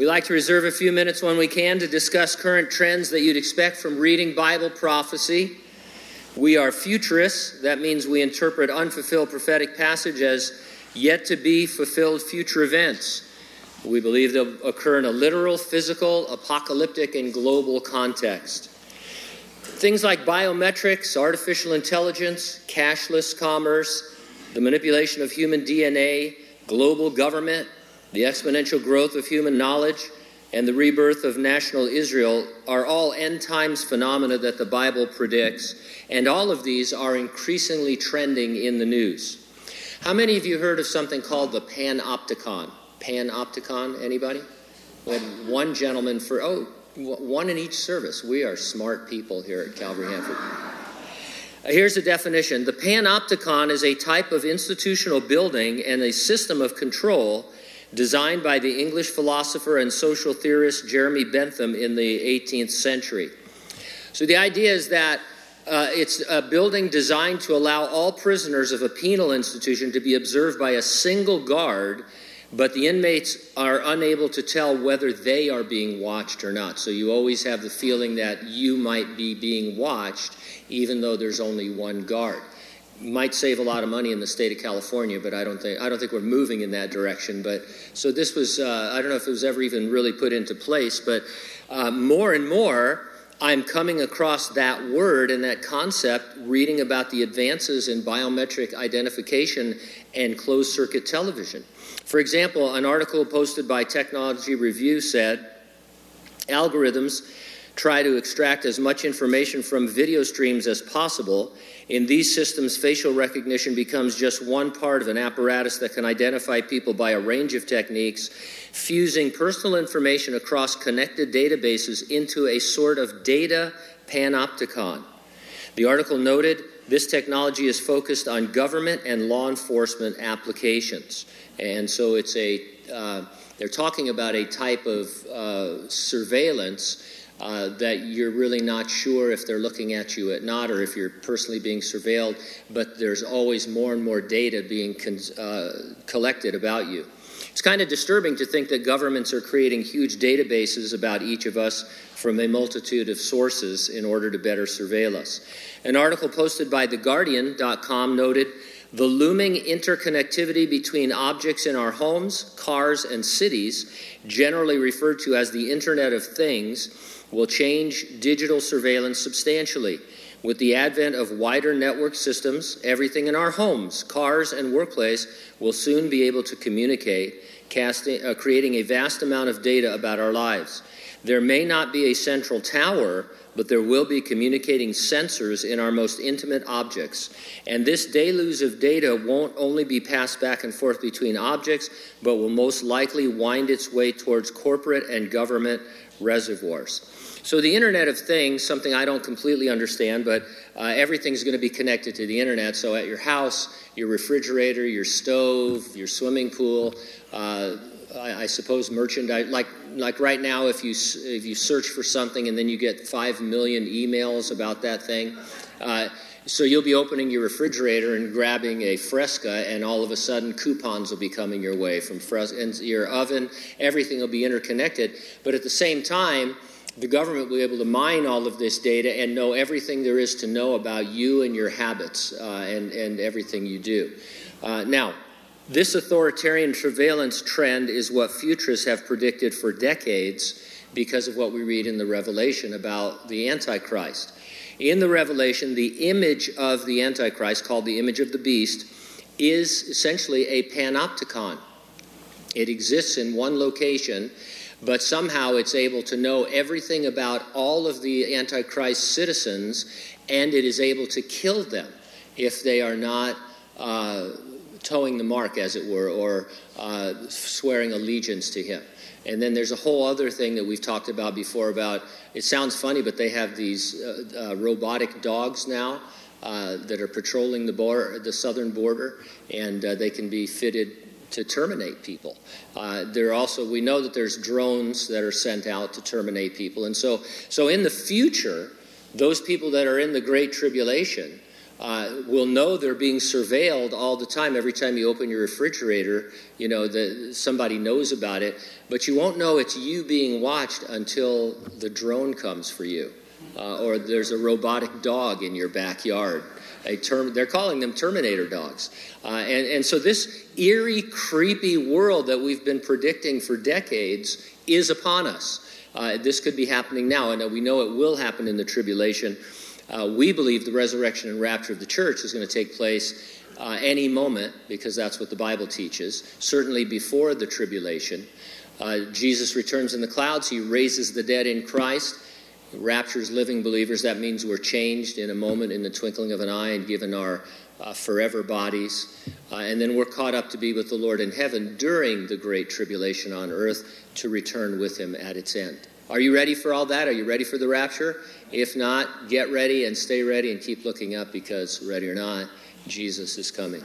We like to reserve a few minutes when we can to discuss current trends that you'd expect from reading Bible prophecy. We are futurists. That means we interpret unfulfilled prophetic passage as yet to be fulfilled future events. We believe they'll occur in a literal, physical, apocalyptic, and global context. Things like biometrics, artificial intelligence, cashless commerce, the manipulation of human DNA, global government, the exponential growth of human knowledge, and the rebirth of national Israel are all end times phenomena that the Bible predicts, and all of these are increasingly trending in the news. How many of you heard of something called the panopticon? Panopticon, anybody? We had one gentleman for, oh, one in each service. We are smart people here at Calvary Hanford. Uh, here's the definition The panopticon is a type of institutional building and a system of control designed by the English philosopher and social theorist Jeremy Bentham in the 18th century. So the idea is that uh, it's a building designed to allow all prisoners of a penal institution to be observed by a single guard but the inmates are unable to tell whether they are being watched or not. So you always have the feeling that you might be being watched, even though there's only one guard. Might save a lot of money in the state of California, but I don't think I don't think we're moving in that direction. But so this was uh, I don't know if it was ever even really put into place, but uh, more and more I'm coming across that word and that concept reading about the advances in biometric identification and closed circuit television. For example, an article posted by Technology Review said algorithms try to extract as much information from video streams as possible. In these systems, facial recognition becomes just one part of an apparatus that can identify people by a range of techniques, fusing personal information across connected databases into a sort of data panopticon. The article noted this technology is focused on government and law enforcement applications. And so it's a, uh, they're talking about a type of uh, surveillance uh, that you're really not sure if they're looking at you at not or if you're personally being surveilled, but there's always more and more data being con- uh, collected about you. It's kind of disturbing to think that governments are creating huge databases about each of us from a multitude of sources in order to better surveil us. An article posted by TheGuardian.com noted the looming interconnectivity between objects in our homes, cars, and cities, generally referred to as the Internet of Things, will change digital surveillance substantially. With the advent of wider network systems, everything in our homes, cars, and workplace will soon be able to communicate, casting, uh, creating a vast amount of data about our lives. There may not be a central tower, but there will be communicating sensors in our most intimate objects. And this deluge of data won't only be passed back and forth between objects, but will most likely wind its way towards corporate and government reservoirs. So, the Internet of Things, something I don't completely understand, but uh, everything's going to be connected to the Internet. So, at your house, your refrigerator, your stove, your swimming pool, uh, I, I, suppose merchandise, like like right now, if you if you search for something and then you get five million emails about that thing, uh, so you'll be opening your refrigerator and grabbing a Fresca, and all of a sudden coupons will be coming your way from Fresca, and your oven, everything will be interconnected. But at the same time, the government will be able to mine all of this data and know everything there is to know about you and your habits uh, and and everything you do. Uh, now, this authoritarian surveillance trend is what futurists have predicted for decades because of what we read in the Revelation about the Antichrist. In the Revelation, the image of the Antichrist, called the image of the beast, is essentially a panopticon. It exists in one location, but somehow it's able to know everything about all of the Antichrist citizens, and it is able to kill them if they are not. Uh, toeing the mark, as it were, or uh, swearing allegiance to him. And then there's a whole other thing that we've talked about before about it sounds funny, but they have these uh, uh, robotic dogs now uh, that are patrolling the, bar, the southern border, and uh, they can be fitted to terminate people. Uh, there also we know that there's drones that are sent out to terminate people, and so so in the future, those people that are in the Great Tribulation uh, will know they're being surveilled all the time. Every time you open your refrigerator, you know that somebody knows about it, but you won't know it's you being watched until the drone comes for you, uh, or there's a robotic dog in your backyard. Term, they're calling them Terminator dogs, uh, and and so this eerie, creepy world that we've been predicting for decades is upon us. Uh, this could be happening now, and we know it will happen in the tribulation. Uh, we believe the resurrection and rapture of the church is going to take place uh, any moment because that's what the Bible teaches, certainly before the tribulation. Uh, Jesus returns in the clouds, he raises the dead in Christ, raptures living believers. That means we're changed in a moment, in the twinkling of an eye, and given our uh, forever bodies. Uh, and then we're caught up to be with the Lord in heaven during the great tribulation on earth to return with him at its end. Are you ready for all that? Are you ready for the rapture? If not, get ready and stay ready and keep looking up because, ready or not, Jesus is coming.